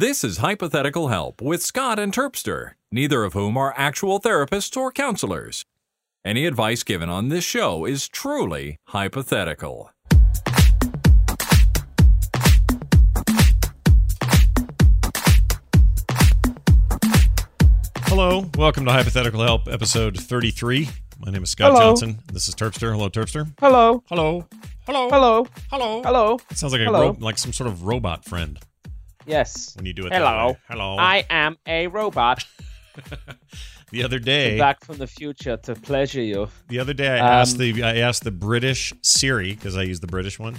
This is Hypothetical Help with Scott and Terpster, neither of whom are actual therapists or counselors. Any advice given on this show is truly hypothetical. Hello, welcome to Hypothetical Help, episode 33. My name is Scott Hello. Johnson. This is Terpster. Hello, Terpster. Hello. Hello. Hello. Hello. Hello. Hello. It sounds like a Hello. ro- like some sort of robot friend Yes. when you do it. that Hello. way. Hello. I am a robot the other day, back from the future to pleasure you. the other day, I Um, asked the I asked the British Siri because I use the British one.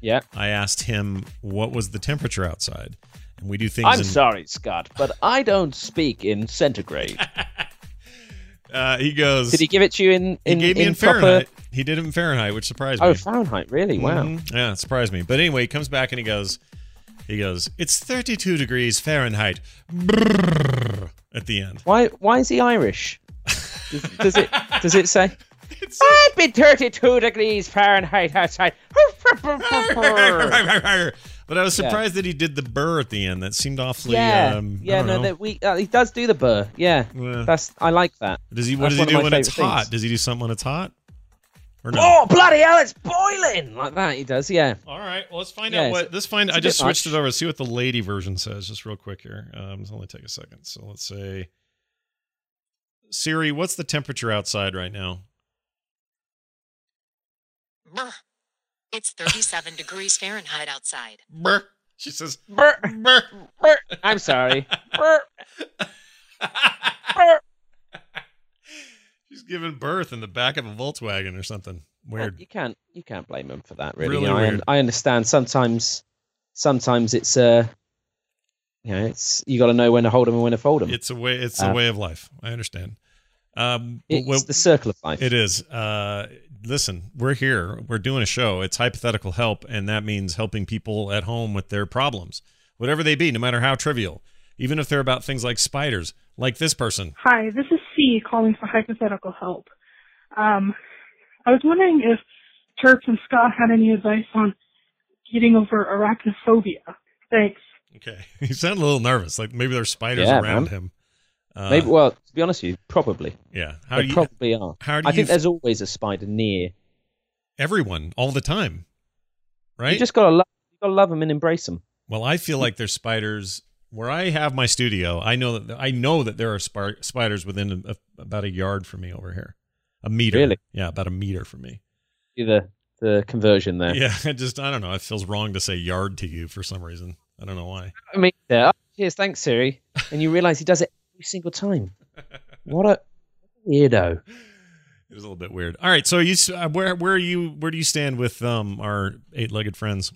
Yeah. I asked him what was the temperature outside, and we do things. I'm in, sorry, Scott, but I don't speak in centigrade. Uh, he goes. Did he give it to you in he gave me in, proper- Fahrenheit. He did it in Fahrenheit, which surprised me. Oh, Fahrenheit, really? Wow. Mhm. Yeah, it surprised me. But anyway, he comes back and he goes, he goes, it's 32 degrees Fahrenheit. Brrrr, at the end. Why why is he Irish? Does, does it does it say? It's I've been 32 degrees Fahrenheit outside. but I was surprised that he did the burr at the end. That seemed awfully. yeah, um, yeah, no, know. that we uh, he does do the burr. Yeah, Yeah. that's I like that. Does he? What that's does he do when it's favourite hot? things. Does he do something when it's hot? Or no? Oh bloody hell! It's boiling like that. He does. Yeah. All right. Well, let's find Yeah, out what. a- Let's find. I just switched much. it over. To see what the lady version says, just real quick here. Um, it's only take a second. So let's say, Siri, what's the temperature outside right now? Brr. It's 37 degrees Fahrenheit outside. Brr. She says, Brr, brr. brr. I'm sorry. Brr, brr. She's giving birth in the back of a Volkswagen or something. Weird. You can't you can't blame him for that. Really, Really I. I understand. Sometimes, sometimes it's uh, you know, it's you got to know when to hold them and when to fold them. It's a way. It's a Uh, way of life. I understand. Um, It's what- the circle of life. It is. Uh, listen, we're here. We're doing a show. It's hypothetical help, and that means helping people at home with their problems, whatever they be, no matter how trivial, even if they're about things like spiders, like this person. Hi, this is C calling for hypothetical help. Um, I was wondering if Terps and Scott had any advice on getting over arachnophobia. Thanks. Okay, he sounded a little nervous, like maybe there's spiders Yeah, around man. him. Uh, Maybe. Well, to be honest with you, probably. yeah. How They do you? probably are. how do I you think f- there's always a spider near. everyone all the time, right? You just gotta love. You gotta love them and embrace them. Well, I feel like there's spiders where I have my studio. I know that I know that there are spar- spiders within a, about a yard from me over here, a meter. Really? Yeah, about a meter from me. The the conversion there. Yeah, I just I don't know. It feels wrong to say yard to you for some reason. I don't know why. I mean, yeah. oh, Cheers, thanks, Siri. And you realise he does it every single time. What a weirdo. It was a little bit weird. All right, so you uh, where where are you where do you stand with um our eight-legged friends?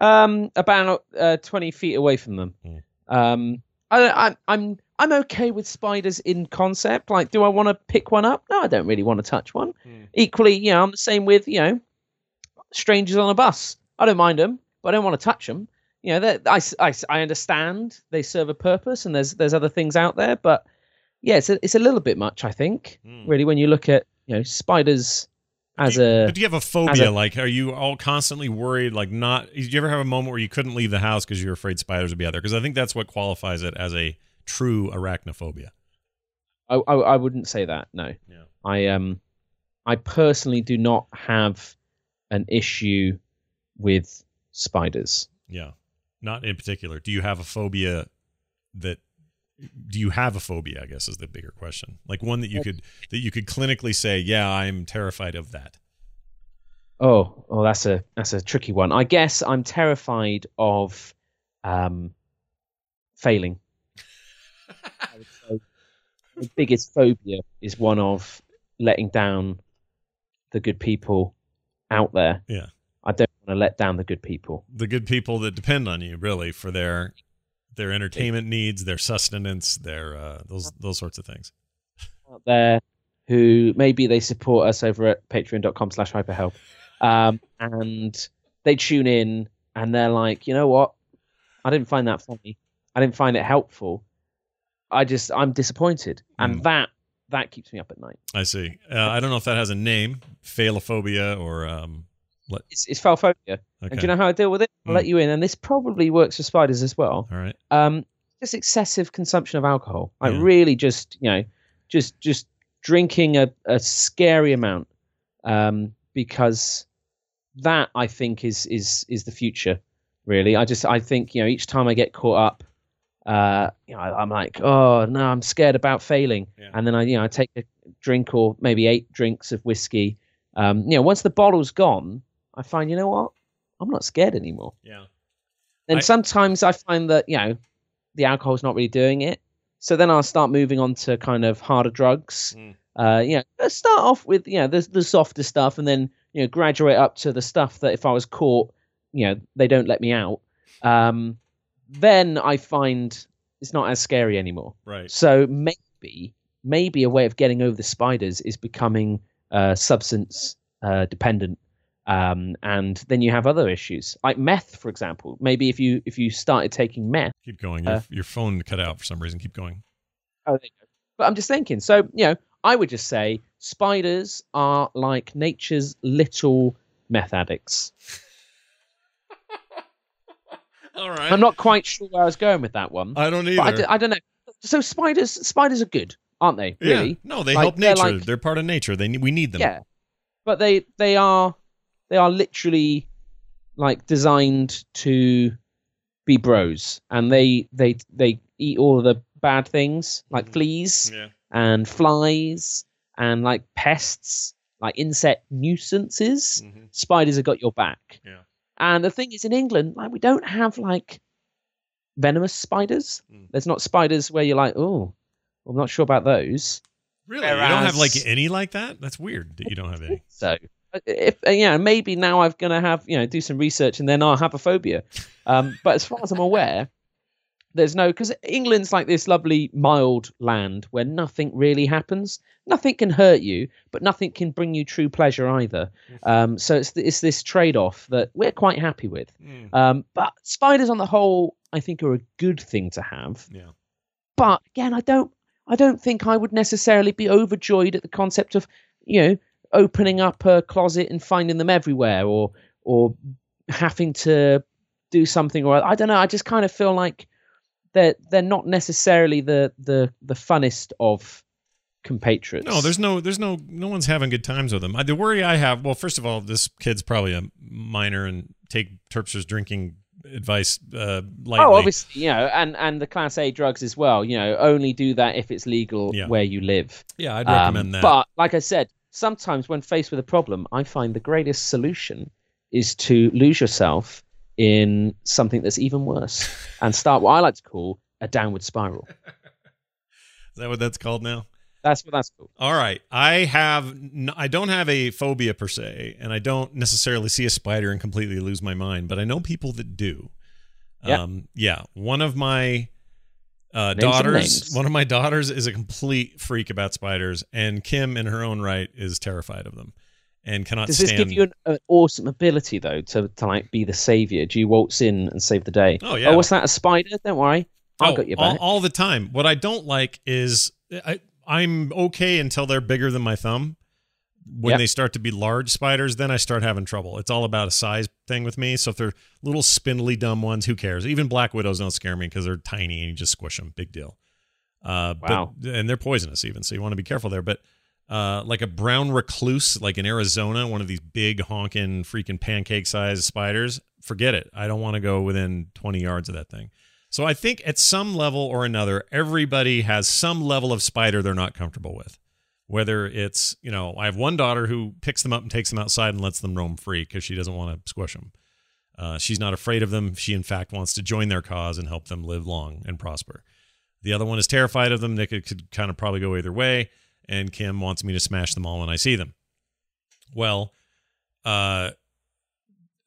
Um, about uh, twenty feet away from them. Mm. Um, I, I, I'm I'm okay with spiders in concept. Like, do I want to pick one up? No, I don't really want to touch one. Mm. Equally, you know, I'm the same with you know strangers on a bus. I don't mind them, but I don't want to touch them. You know, that I understand they serve a purpose, and there's there's other things out there, but yeah, it's a, it's a little bit much. I think Mm. really when you look at you know spiders as do you, a but do you have a phobia? a- like, are you all constantly worried? Like, not? Did you ever have a moment where you couldn't leave the house because you're afraid spiders would be out there? Because I think that's what qualifies it as a true arachnophobia. I, I, I wouldn't say that. No, Yeah. I um, I personally do not have an issue with spiders. Yeah, not in particular. Do you have a phobia that? Do you have a phobia? I guess is the bigger question. Like one that you could that you could clinically say, yeah, I'm terrified of that. Oh, oh, that's a that's a tricky one. I guess I'm terrified of um, failing. The biggest phobia is one of letting down the good people out there. Yeah. I don't want to let down the good people. The good people that depend on you really for their their entertainment needs, their sustenance, their uh, those those sorts of things. out there who maybe they support us over at patreon.com slash hyperhelp um, and they tune in and they're like you know what i didn't find that funny i didn't find it helpful i just i'm disappointed and Mm. that that keeps me up at night I see. Uh, I don't know if that has a name, phalophobia or um, Let- It's, it's phallophobia. Okay. And do you know how I deal with it? I'll Mm. let you in, and this probably works for spiders as well. All right. Um, just excessive consumption of alcohol. Like Yeah. really, just you know, just just drinking a, a scary amount, um, because that I think is is is the future. Really, I just I think you know each time I get caught up, uh, you know, I, I'm like, oh no, I'm scared about failing, Yeah. and then I you know I take a drink or maybe eight drinks of whiskey. Um, you know, once the bottle's gone, I find you know what, I'm not scared anymore. Yeah. And I- sometimes I find that you know the alcohol's not really doing it. So then I'll start moving on to kind of harder drugs. Mm. Uh, you know, let's start off with you know the the softer stuff, and then you know graduate up to the stuff that if I was caught, you know, they don't let me out. Um, then I find it's not as scary anymore. Right. So maybe maybe a way of getting over the spiders is becoming uh, substance uh, dependent. Um, and then you have other issues like meth, for example. Maybe if you if you started taking meth, Keep going. Your, Uh, your phone cut out for some reason. Keep going. Oh, there you go. But I'm just thinking. So you know, I would just say spiders are like nature's little meth addicts. All right. I'm not quite sure where I was going with that one, I don't either. I, d- I don't know. So spiders, spiders are good, aren't they? yeah. Really? No, they Like, help they're nature. like- they're part of nature. They we need them. Yeah, but they they are they are literally like designed to be bros, and they they they eat all of the bad things like Mhm. fleas Yeah. and flies and like pests, like insect nuisances. Mhm. Spiders have got your back. Yeah. And the thing is, in England, like we don't have like venomous spiders. Mm. There's not spiders where you're like, oh, I'm not sure about those. Really? you don't have like any like that? That's weird that you don't have any. So if uh, yeah, maybe now I'm gonna have you know do some research and then I'll have a phobia. Um, but as far as I'm aware, there's no because England's like this lovely mild land where nothing really happens. Nothing can hurt you, but nothing can bring you true pleasure either. Um, so it's it's this trade off that we're quite happy with. Mm. Um, but spiders on the whole, I think, are a good thing to have. Yeah. But again, I don't I don't think I would necessarily be overjoyed at the concept of, you know, opening up a closet and finding them everywhere or or having to do something or I don't know, I just kind of feel like they're they're not necessarily the the the funnest of compatriots. No, there's no, there's no, no one's having good times with them. The worry I have, well, first of all, this kid's probably a minor and take Terpster's drinking advice uh, lightly. Oh, obviously, you know, and and the class A drugs as well. You know, only do that if it's legal Yeah. where you live. Yeah, I'd Um, recommend that. But like I said, sometimes when faced with a problem, I find the greatest solution is to lose yourself in something that's even worse and start what I like to call a downward spiral. Is that what that's called now? That's what that's called. All right. I have n- I don't have a phobia per se, and I don't necessarily see a spider and completely lose my mind, but I know people that do. Yeah. Um yeah, one of my uh, daughters, one of my daughters is a complete freak about spiders, and Kim, in her own right, is terrified of them, and cannot Does this stand. give you an, an awesome ability though to, to like be the savior? Do you waltz in and save the day? Oh, yeah. Oh, what's that? A spider? Don't worry, I'll Oh, got your all, back. all the time. What I don't like is I, I'm okay until they're bigger than my thumb. When Yep. they start to be large spiders, then I start having trouble. It's all about a size thing with me. So if they're little spindly dumb ones, who cares? Even black widows don't scare me because they're tiny and you just squish them. Big deal. Uh, Wow. But, and they're poisonous even, so you want to be careful there. But uh, like a brown recluse, like in Arizona, one of these big honking freaking pancake sized spiders, forget it. I don't want to go within 20 yards of that thing. So I think at some level or another, everybody has some level of spider they're not comfortable with. Whether it's, you know, I have one daughter who picks them up and takes them outside and lets them roam free because she doesn't want to squish them. Uh, she's not afraid of them. She, in fact, wants to join their cause and help them live long and prosper. The other one is terrified of them. They could, could kind of probably go either way. And Kim wants me to smash them all when I see them. Well, uh,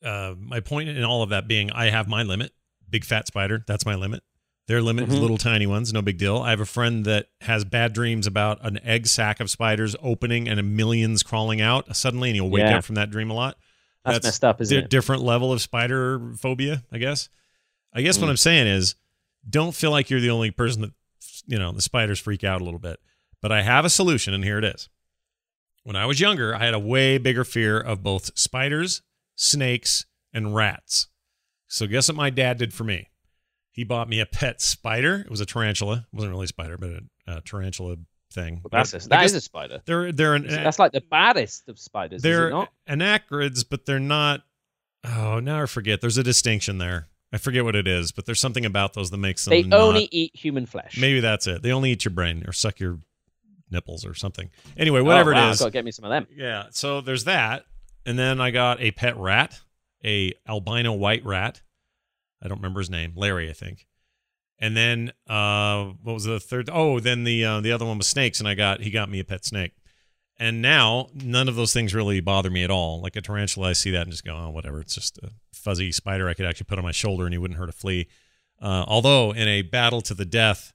uh, my point in all of that being, I have my limit. Big fat spider, that's my limit. Their limit is Mhm. little tiny ones, no big deal. I have a friend that has bad dreams about an egg sack of spiders opening and a millions crawling out suddenly, and he'll wake Yeah. up from that dream a lot. That's, messed up, isn't di- it? different level of spider phobia, I guess. I guess what Mm. I'm saying is, don't feel like you're the only person that you know the spiders freak out a little bit. But I have a solution, and here it is. When I was younger, I had a way bigger fear of both spiders snakes, and rats. So guess what my dad did for me? He bought me a pet spider. It was a tarantula. It wasn't really a spider, but a, a tarantula thing. Well, that's a, that is a spider. They're they're an, That's like the baddest of spiders, they're arachnids, but they're not. Oh, now I forget. There's a distinction there. I forget what it is, but there's something about those that makes them. They not- only eat human flesh. Maybe that's it. They only eat your brain or suck your nipples or something. Anyway, Oh, whatever wow, it is. Got to get me some of them. Yeah. So there's that, and then I got a pet rat, a albino white rat. I don't remember his name, Larry, I think. And then uh, what was the third? Oh, then the uh, the other one was snakes, and I got he got me a pet snake. And now none of those things really bother me at all. Like a tarantula, I see that and just go, oh, whatever. It's just a fuzzy spider I could actually put on my shoulder and he wouldn't hurt a flea. Uh, although in a battle to the death,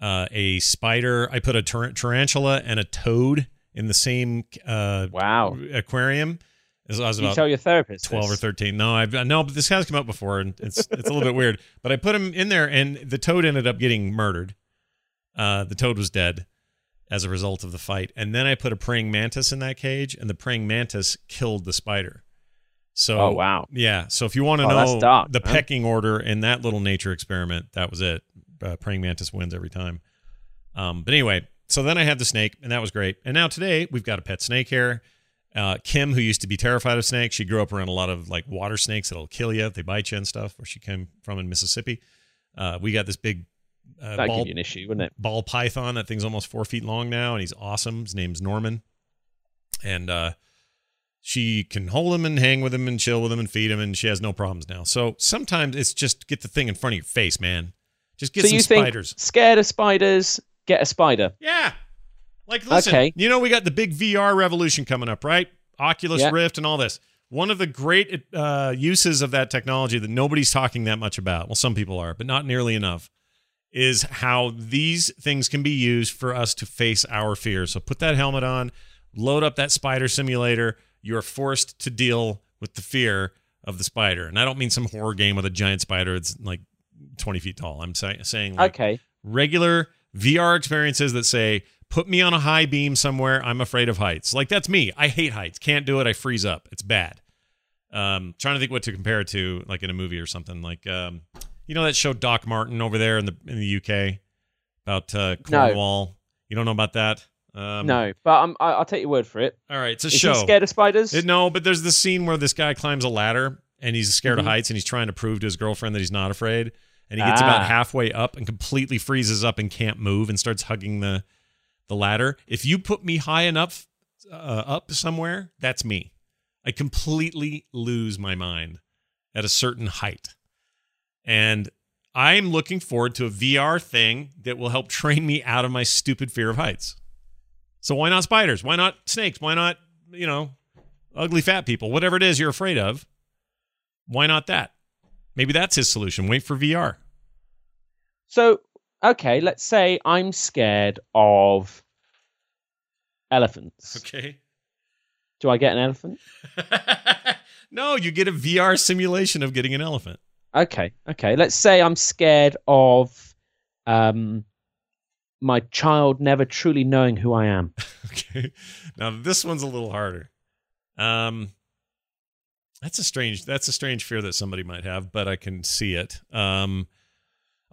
uh, a spider, I put a tar- tarantula and a toad in the same uh, Wow. aquarium. As I was You about tell your therapist. 12 or 13 no i've no but this has come up before and it's it's a little bit weird. But i put him in there and the toad ended up getting murdered. Uh the toad was dead as a result of the fight. And then i put a praying mantis in that cage and the praying mantis killed the spider. So Oh, wow. yeah. So if you want to Oh, know dark, the man. pecking order in that little nature experiment that was it. Uh, praying mantis wins every time. Um but anyway so then i had the snake and that was great. And now today we've got a pet snake here uh, Kim, who used to be terrified of snakes, she grew up around a lot of like water snakes that'll kill you. if They bite you and stuff. Where she came from in Mississippi, uh, we got this big uh, That'd ball, an issue, wouldn't it? ball python. That thing's almost four feet long now, and he's awesome. His name's Norman, and uh, she can hold him and hang with him and chill with him and feed him, and she has no problems now. So sometimes it's just get the thing in front of your face, man. Just get so some you think spiders. scared of spiders? Get a spider. Yeah. Like, listen, Okay. you know, we got the big VR revolution coming up, right? Oculus Yeah. Rift and all this. One of the great uh, uses of that technology that nobody's talking that much about, well, some people are, but not nearly enough, is how these things can be used for us to face our fears. So put that helmet on, load up that spider simulator. You're forced to deal with the fear of the spider. And I don't mean some horror game with a giant spider that's like 20 feet tall. I'm say- saying like, Okay. regular VR experiences that say, put me on a high beam somewhere. I'm afraid of heights. Like that's me. I hate heights. Can't do it. I freeze up. It's bad. Um, trying to think what to compare it to, like in a movie or something. Like, um, you know that show Doc Martin over there in the in the UK about uh, No. Cornwall. You don't know about that? Um, no, but I'm, I, I'll take your word for it. All right, it's a Is show. scared of spiders? It- no, but there's this scene where this guy climbs a ladder and he's scared Mhm. of heights and he's trying to prove to his girlfriend that he's not afraid. And he gets about Ah. halfway up and completely freezes up and can't move and starts hugging the the ladder. If you put me high enough uh, up somewhere, that's me. I completely lose my mind at a certain height. And I'm looking forward to a VR thing that will help train me out of my stupid fear of heights. So why not spiders? Why not snakes? Why not, you know, ugly fat people? Whatever it is you're afraid of. Why not that? Maybe that's his solution. Wait for VR. So, okay, let's say I'm scared of elephants. Okay. Do I get an elephant? no, you get a VR simulation of getting an elephant. Okay, okay. Let's say I'm scared of um, my child never truly knowing who I am. Okay. Now this one's a little harder. Um that's a strange that's a strange fear that somebody might have, but I can see it. Um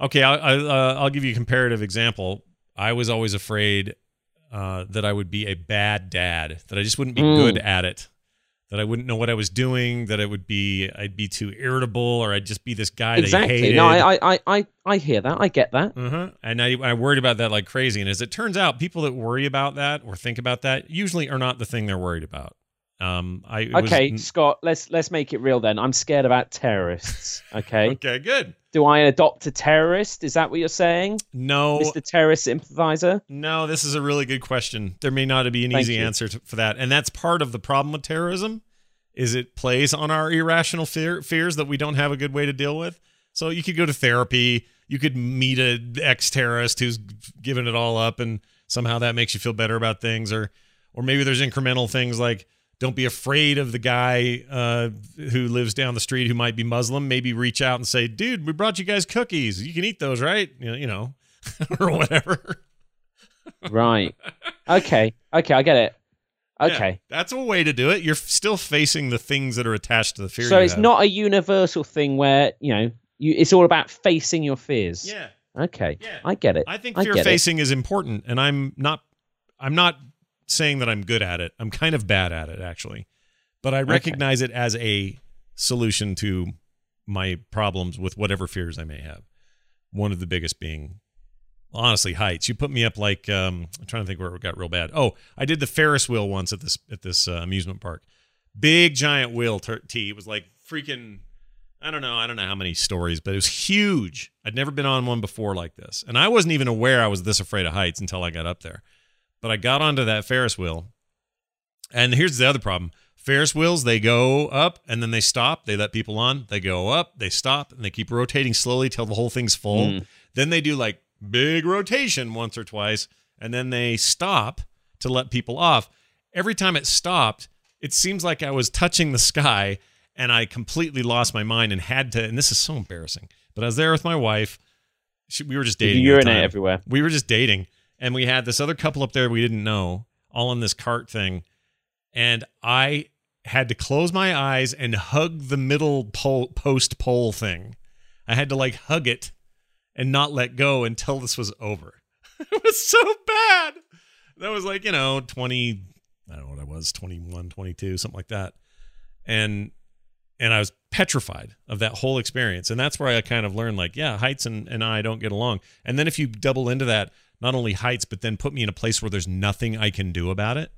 okay, I, I uh, I'll give you a comparative example. I was always afraid uh, that I would be a bad dad, that I just wouldn't be Mm. good at it, that I wouldn't know what I was doing, that it would be I'd be too irritable, or I'd just be this guy exactly. No, I, I, I, I hear that. I get that. Uh-huh. And I, I worried about that like crazy. And as it turns out, people that worry about that or think about that usually are not the thing they're worried about. Um, I it was- Okay, Scott. Let's let's make it real then. I'm scared about terrorists. Okay. okay, good. Do I adopt a terrorist? Is that what you're saying, No, Mr. Terrorist Sympathizer? no, this is a really good question. There may not be an Thank easy you. answer to, for that, and that's part of the problem with terrorism. Is it plays on our irrational fear, fears that we don't have a good way to deal with. So you could go to therapy. You could meet a ex-terrorist who's given it all up, and somehow that makes you feel better about things. Or, or maybe there's incremental things like don't be afraid of the guy uh, who lives down the street who might be Muslim. Maybe reach out and say, "Dude, we brought you guys cookies. You can eat those, right? You know, you know or whatever." Right. Okay. Okay, I get it. Okay. that's a way to do it. You're still facing the things that are attached to the fear. so it's have. not a universal thing where you know you. It's all about facing your fears. Yeah, Okay. Yeah. I get it. I think I fear facing is important, and I'm not. I'm not saying that I'm good at it. I'm kind of bad at it actually, but I recognize it as a solution to my problems with whatever fears I may have. One of the biggest being honestly heights. You put me up like um, I'm trying to think where it got real bad. Oh, I did the Ferris wheel once at this at this uh, amusement park. Big giant wheel t. T. It was like freaking. I don't know. I don't know how many stories, but it was huge. I'd never been on one before like this, and I wasn't even aware I was this afraid of heights until I got up there. But I got onto that Ferris wheel, and here's the other problem: Ferris wheels they go up and then they stop. They let people on. They go up, they stop, and they keep rotating slowly till the whole thing's full. Mm. Then they do like big rotation once or twice, and then they stop to let people off. Every time it stopped, it seems like I was touching the sky, and I completely lost my mind and had to. And this is so embarrassing. But I was there with my wife. She, we were just dating. at the urinate everywhere. We were just dating, and we had this other couple up there we didn't know, all on this cart thing, and I had to close my eyes and hug the middle pole, post pole thing. I had to like hug it and not let go until this was over. it was so bad. That was like, you know, 20, I don't know what I was, 21, 22, something like that. And and I was petrified of that whole experience. And that's where I kind of learned like, yeah, heights and, and I don't get along. And then if you double into that, not only heights, but then put me in a place where there's nothing I can do about it.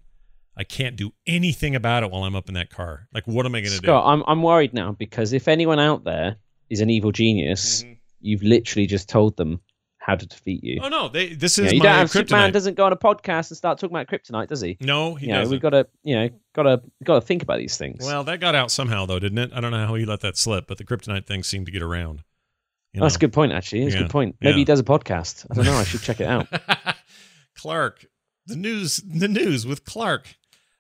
I can't do anything about it while I'm up in that car. Like, what am I going to do? Scott, I'm I'm worried now because if anyone out there is an evil genius, Mhm. you've literally just told them how to defeat you. Oh no, they, this is know, you my don't have Superman doesn't go on a podcast and start talking about kryptonite, does he? no, he you know, doesn't. we've got to, you know, got to, got to think about these things. Well, that got out somehow, though, didn't it? I don't know how he let that slip, but the kryptonite thing seemed to get around. You that's a good point, actually. That's a good point. Maybe yeah. he does a podcast. I don't know. I should check it out. Clark, the news, the news with Clark.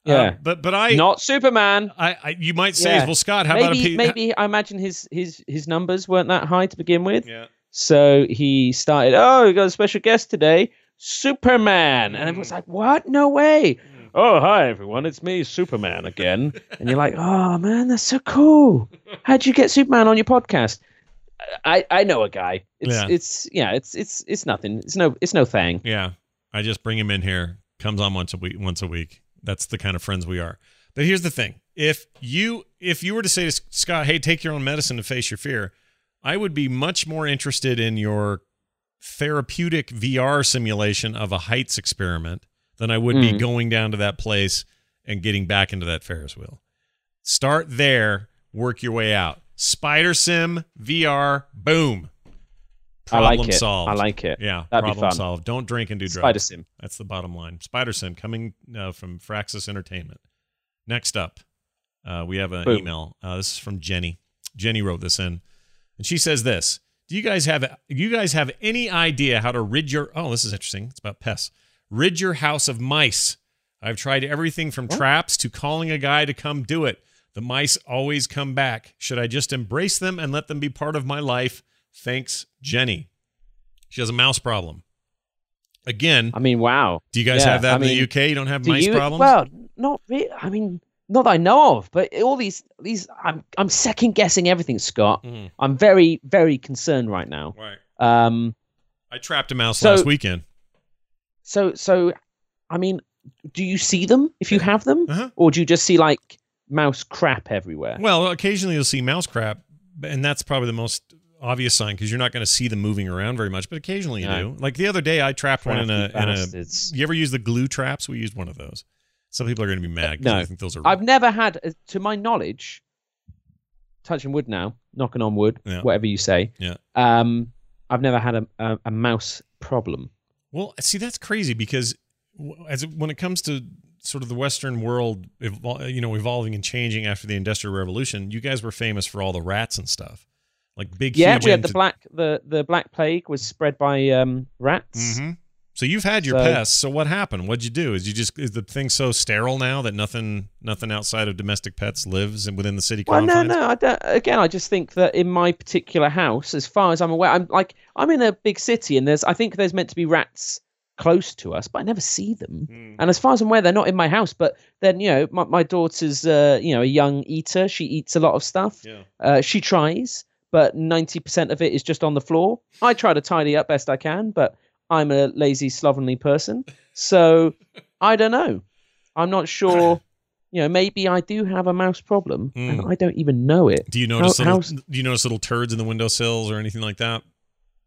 Yeah. Uh, but but I, Not Superman. I, I, you might say, Yeah. well, Scott, how about a maybe, maybe I imagine his his his numbers weren't that high to begin with. Yeah. So he started. Oh, we got a special guest today, Superman, and everyone's like, "What? No way!" Oh, hi everyone, it's me, Superman again. and you're like, "Oh man, that's so cool. How'd you get Superman on your podcast?" I I know a guy. It's Yeah. it's yeah, it's it's it's nothing. It's no it's no thing. Yeah, I just bring him in here. Comes on once a week. Once a week. That's the kind of friends we are. But here's the thing: if you if you were to say to Scott, "Hey, take your own medicine to face your fear," I would be much more interested in your therapeutic VR simulation of a heights experiment than I would be Mm. going down to that place and getting back into that Ferris wheel. Start there, work your way out. Spider Sim VR, boom. I like Problem it. solved. I like it. Yeah, That'd be problem fun. solved. Don't drink and do drugs. Spider Sim. That's the bottom line. Spider Sim coming uh, from Fraxis Entertainment. Next up, uh, we have an Boom. email. Uh, this is from Jenny. Jenny wrote this in, and she says this: Do you guys have you guys have any idea how to rid your? Oh, this is interesting. It's about pests. Rid your house of mice. I've tried everything from traps to calling a guy to come do it. The mice always come back. Should I just embrace them and let them be part of my life? Thanks, Jenny. She has a mouse problem. Again, I mean, wow. do you guys Yeah, have that I in mean, the UK? You don't have Do mice you? problems? Well, not really. I mean, not that I know of, but all these these I'm I'm second guessing everything, Scott. Mhm. I'm very very concerned right now. Right. Um. I trapped a mouse So- last weekend. So so, I mean, do you see them if you have them, Uh-huh. or do you just see like mouse crap everywhere? Well, occasionally you'll see mouse crap, and that's probably the most obvious sign because you're not going to see them moving around very much. But occasionally you No. do. Like the other day, I trapped one in a, in a. You ever use the glue traps? We used one of those. Some people are going to be mad because No. I think those are. I've never had, uh, to my knowledge, touching wood now, knocking on wood, Yeah. whatever you say. Yeah. Um, I've never had a, a, a mouse problem. Well, see, that's crazy because as it- when it comes to sort of the Western world, evol- you know, evolving and changing after the Industrial Revolution, you guys were famous for all the rats and stuff, like big. Yeah, we had the black the the black plague was spread by um, rats. Mhm. So you've had your So- pests. So what happened? What'd you do? Is you just is the thing so sterile now that nothing nothing outside of domestic pets lives in- within the city Well, no, no. I don't, again, I just think that in my particular house, as far as I'm aware, I'm like I'm in a big city, and there's I think there's meant to be rats close to us, but I never see them. Mm. And as far as I'm aware, they're not in my house. But then, you know, my, my daughter's, uh, you know, a young eater. She eats a lot of stuff. Yeah. Uh, she tries, but 90% of it is just on the floor. I try to tidy up best I can, but I'm a lazy, slovenly person. So I don't know. I'm not sure. You know, maybe I do have a mouse problem and Mm. I don't even know it. Do you notice How- little, do you notice little turds in the windowsills or anything like that?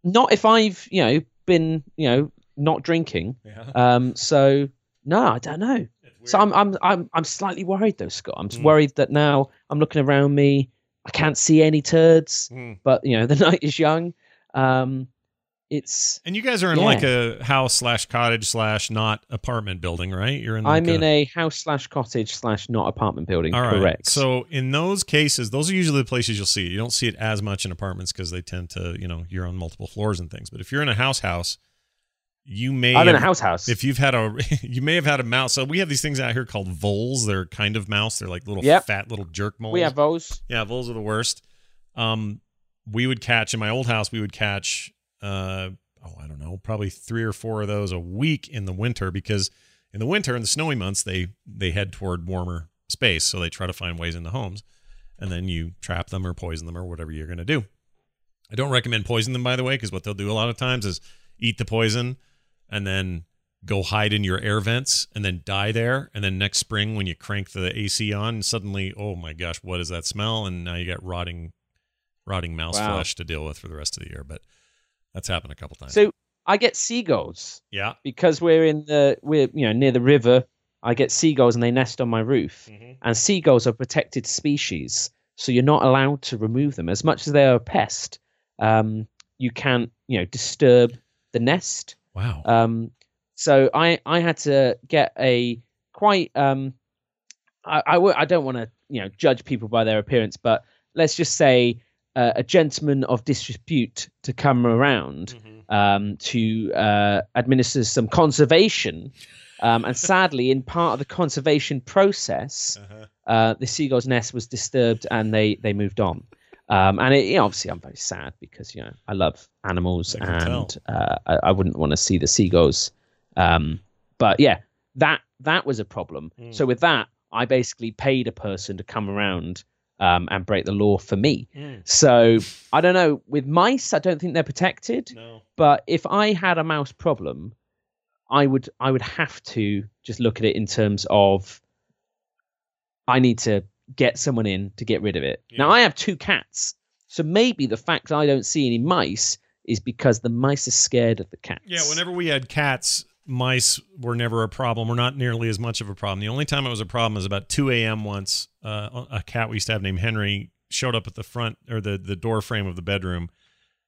Not if I've, you know, been, you know, not drinking. Yeah. Um, so no, I don't know. So I'm I'm I'm I'm slightly worried though, Scott. I'm just worried that now I'm looking around me, I can't see any turds, Mm. but you know the night is young. Um, it's And you guys are in Yeah. like a house slash cottage slash not apartment building, right? You're in. Like I'm in a house slash cottage slash not apartment building. All right. correct. So in those cases, those are usually the places you'll see it. You don't see it as much in apartments because they tend to, you know, you're on multiple floors and things. But if you're in a house house, you may I'm in a house house. If you've had a, you may have had a mouse. So we have these things out here called voles. They're kind of mouse. They're like little Yep. fat little jerk moles. we have voles. Yeah, voles are the worst. Um, we would catch in my old house. We would catch, uh, oh, I don't know, probably three or four of those a week in the winter because in the winter in the snowy months they they head toward warmer space, so they try to find ways into homes, and then you trap them or poison them or whatever you're going to do. I don't recommend poisoning them, by the way, because what they'll do a lot of times is eat the poison and then go hide in your air vents and then die there. And then next spring, when you crank the AC on, suddenly, oh my gosh, what is that smell? And now you got rotting, rotting mouse Wow. flesh to deal with for the rest of the year. But that's happened a couple times. So I get seagulls yeah. because we're in the we're you know near the river. I get seagulls and they nest on my roof. And seagulls are protected species, so you're not allowed to remove them as much as they are a pest. Um, you can't you know disturb the nest. Wow. Um, so I I had to get a quite um, I I, w- I don't want to you know judge people by their appearance, but let's just say uh, a gentleman of disrepute to come around um, to uh, administer some conservation. Um, and sadly, in part of the conservation process, Uh-huh. uh, the seagull's nest was disturbed and they they moved on. Um, and it, you know, obviously, I'm very sad because you know I love animals I and uh, I, I wouldn't want to see the seagulls. Um, but yeah, that that was a problem. Mm. So with that, I basically paid a person to come around um, and break the law for me. Mm. So I don't know. With mice, I don't think they're protected. No. But if I had a mouse problem, I would I would have to just look at it in terms of I need to get someone in to get rid of it. Now I have two cats, so maybe the fact I don't see any mice is because the mice are scared of the cats. Yeah, whenever we had cats, mice were never a problem, or not nearly as much of a problem. The only time it was a problem was about 2 a.m. once. Uh, a cat we used to have named Henry showed up at the front or the, the door frame of the bedroom,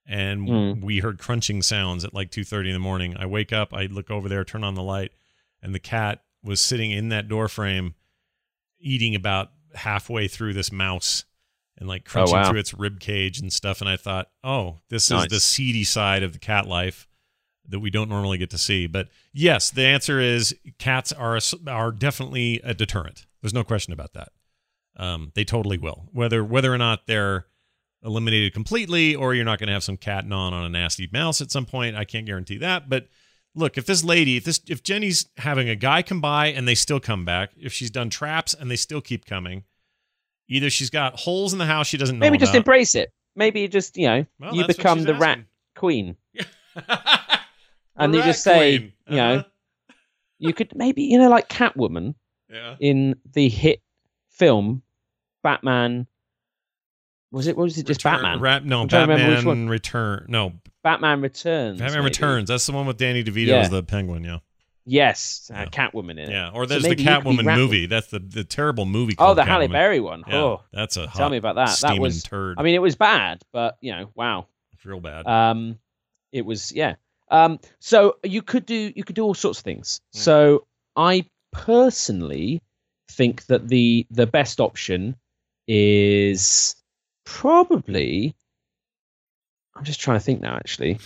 and Mm. we heard crunching sounds at like 2.30 in the morning. I wake up, I look over there, turn on the light, and the cat was sitting in that door frame eating about halfway through this mouse and like crunching wow. through its rib cage and stuff. And I thought, oh, this is the seedy side of the cat life that we don't normally get to see. But yes, the answer is cats are are definitely a deterrent. There's no question about that. Um, they totally will. Whether whether or not they're eliminated completely, or you're not going to have some cat gnawing on a nasty mouse at some point, I can't guarantee that. But look, if this lady, if this, if Jenny's having a guy come by and they still come back, if she's done traps and they still keep coming, either she's got holes in the house she doesn't know maybe just about. embrace it. Maybe you just you know Well, you become the rat queen, and you just say queen. you know Uh-huh. you could maybe you know like Catwoman yeah. in the hit film Batman. Was it? Was it just Return- Batman? No, I'm trying to remember which Batman. Return. No, Batman Returns. Batman maybe. Returns. That's the one with Danny DeVito Yeah. as the Penguin. Yeah, Yes, uh, Catwoman in it. yeah. Or So there's the could be Catwoman movie. That's the the terrible movie. Oh, the Halle Catwoman. Berry one. Yeah, Oh, that's a tell me about that. That was. turd. I mean, it was bad, but you know, wow. it's real bad. Um, it was yeah. Um, so you could do you could do all sorts of things. Hmm. So I personally think that the the best option is probably. I'm just trying to think now. Actually,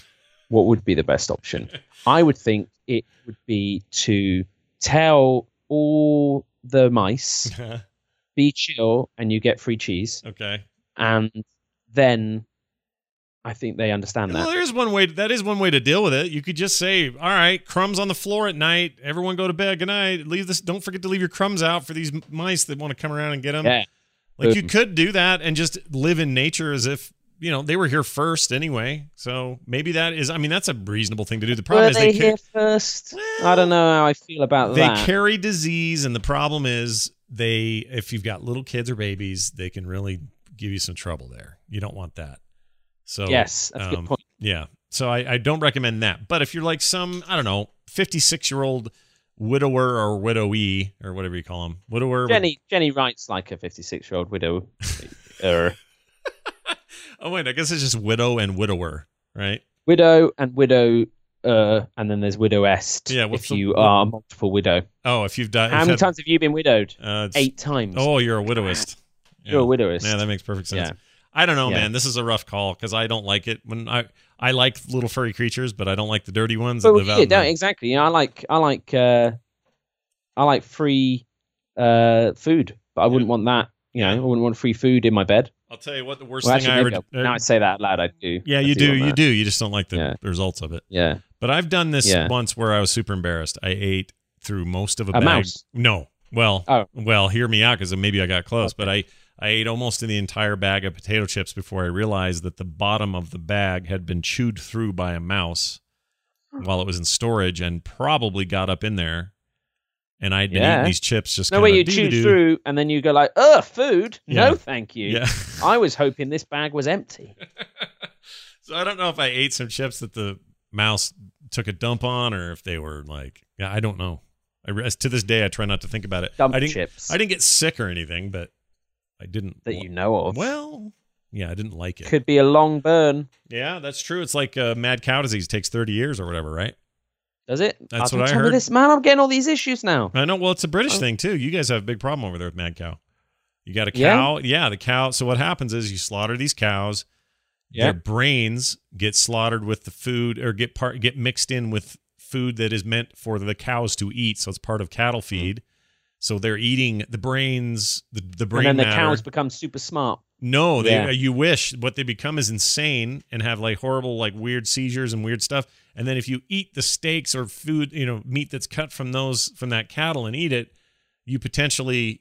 what would be the best option? I would think it would be to tell all the mice uh-huh. be chill and you get free cheese okay. and then I think they understand Well, that. there's one way. That is one way to deal with it. You could just say, "All right, crumbs on the floor at night. Everyone go to bed. Good night. Leave this. Don't forget to leave your crumbs out for these mice that want to come around and get them." Yeah. Like you could do that and just live in nature as if you know they were here first anyway. So maybe that is. I mean, that's a reasonable thing to do. The problem Were is they they here ca- first? Well, I don't know how I feel about they that. carry disease, and the problem is they. If you've got little kids or babies, they can really give you some trouble there. You don't want that. So yes, that's a um, good point. Yeah. So I, I don't recommend that. But if you're like some, I don't know, 56 year old widower or widowee or whatever you call them, widower. Jenny Jenny writes like a 56 year old widow. er, Oh, wait. I guess it's just widow and widower, right? widow and widow, uh, and then there's widowest. Yeah, if the- you are a multiple widow. Oh, if you've died. How many times have you been widowed? Uh, Eight times. Oh, you're a widowist. You're a widowist. Yeah, that makes perfect sense. Yeah. I don't know, Yeah. man. This is a rough call because I don't like it. When I I like little furry creatures, but I don't like the dirty ones that But live out. yeah, no, exactly. You know, I like I like uh, I like free uh, food, but I wouldn't want that. You know, I wouldn't want free food in my bed. I'll tell you what. The worst Well, thing actually, I ever. I- now I say that out loud, I do. yeah, you do. You that. do. You just don't like the Yeah. results of it. Yeah. But I've done this Yeah. once where I was super embarrassed. I ate through most of a, A bag. mouse? No. Well, Oh. well, hear me out because maybe I got close, but I I ate almost the entire bag of potato chips before I realized that the bottom of the bag had been chewed through by a mouse hmm. while it was in storage and probably got up in there. And I'd been Yeah. eating these chips just No way you chew through and then you go like, "Ugh, food? Yeah. No, thank you." Yeah. I was hoping this bag was empty. so I don't know if I ate some chips that the mouse took a dump on or if they were like, yeah, I don't know. I, to this day, I try not to think about it. Dump I didn't, chips I didn't get sick or anything, but I didn't. that you know of. Well, yeah, I didn't like it. could be a long burn. yeah, that's true. It's like uh, mad cow disease takes 30 years or whatever, right? Does it? That's I've what I heard. This man, I'm getting all these issues now. I know. Well, it's a British Oh. thing too. You guys have a big problem over there with mad cow. You got a cow. Yeah, yeah the cow. So what happens is you slaughter these cows. Yeah. Their brains get slaughtered with the food or get part get mixed in with food that is meant for the cows to eat. So it's part of cattle Mm. So they're eating the brains, the, the brain and then the matter. cows become super smart. No, they Yeah. you wish what they become is insane and have like horrible like weird seizures and weird stuff. And then if you eat the steaks or food, you know, meat that's cut from those from that cattle and eat it, you potentially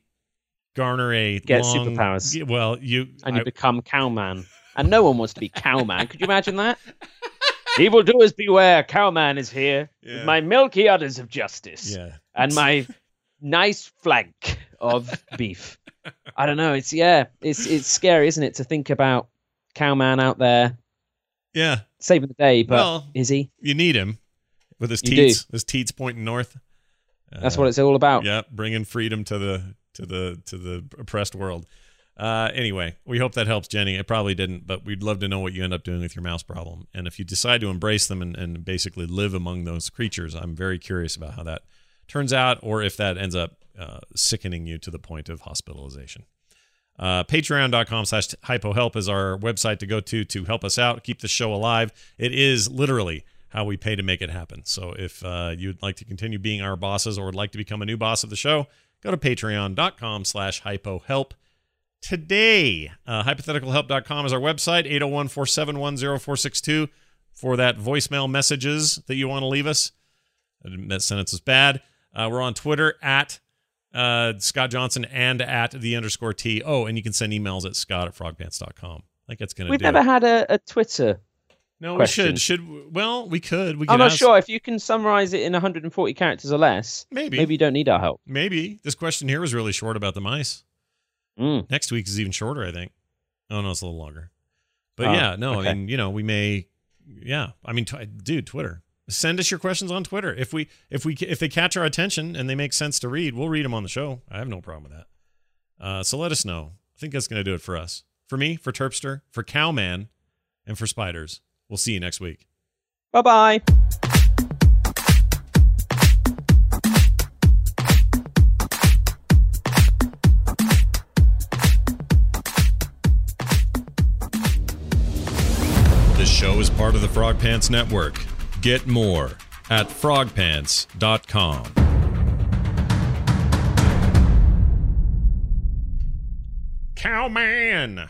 garner a Get long, superpowers. Well, you and you I- become cowman. And no one wants to be cowman. Could you imagine that? Evil doers beware, cowman is here. Yeah. My milky udders of justice. yeah. And my nice flank of beef. I don't know. It's yeah, it's it's scary, isn't it, to think about cowman out there Yeah. saving the day, but Well, is he? you need him with his You teats, his teats pointing north. That's Uh, what it's all about. Yeah, bringing freedom to the to the to the oppressed world. Uh, anyway, we hope that helps, Jenny. It probably didn't, but we'd love to know what you end up doing with your mouse problem. And if you decide to embrace them and, and basically live among those creatures, I'm very curious about how that turns out, or if that ends up uh, sickening you to the point of hospitalization. Uh, Patreon.com slash hypohelp is our website to go to to help us out, keep the show alive. It is literally how we pay to make it happen. So if uh, you'd like to continue being our bosses or would like to become a new boss of the show, go to patreon.com slash hypohelp today. Uh, hypotheticalhelp.com is our website, 801-471-0462 for that voicemail messages that you want to leave us. That sentence is bad. Uh, we're on Twitter at uh, Scott Johnson and at the underscore T. Oh, and you can send emails at scott at frogpants.com. I think that's going to We've do never it. had a, a Twitter. no, question. we should. Should well, we could. We could I'm not ask- sure if you can summarize it in 140 characters or less. Maybe. Maybe you don't need our help. Maybe. This question here was really short about the mice. Mm. Next week is even shorter, I think. Oh no, it's a little longer. But Oh, yeah, no, okay. I mean, you know, we may. Yeah, I mean, t- dude, Twitter. Send us your questions on Twitter. If we, if we, if they catch our attention and they make sense to read, we'll read them on the show. I have no problem with that. Uh, so let us know. I think that's going to do it for us. For me, for Terpster, for Cowman, and for Spiders. We'll see you next week. Bye bye. This show is part of the Frog Pants Network. Get more at frogpants.com. Cowman!